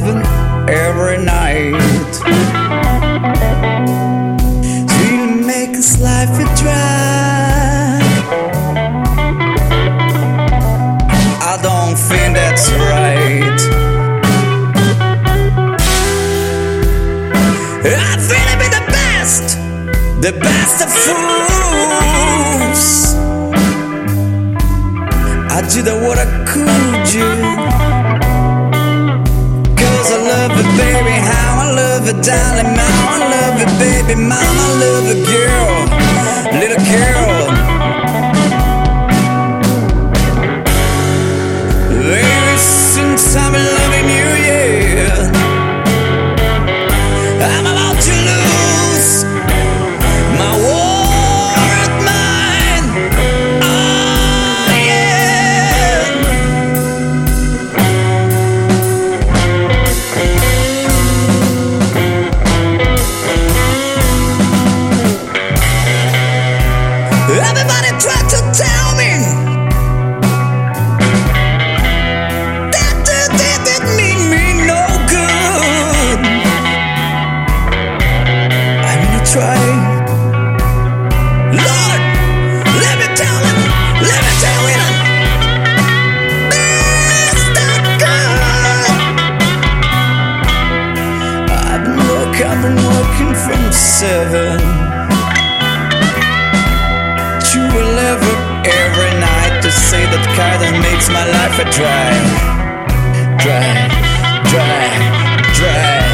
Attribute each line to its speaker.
Speaker 1: good. Really make us life a drag. I don't think that's right. I feel to be the best, the best of fools. I did what I could, yeah. Cause I love it, baby, how I love it, darling, mama, I love it, baby, mama, I love it, girl, little girl. Makes my life a drag, drag, drag, drag.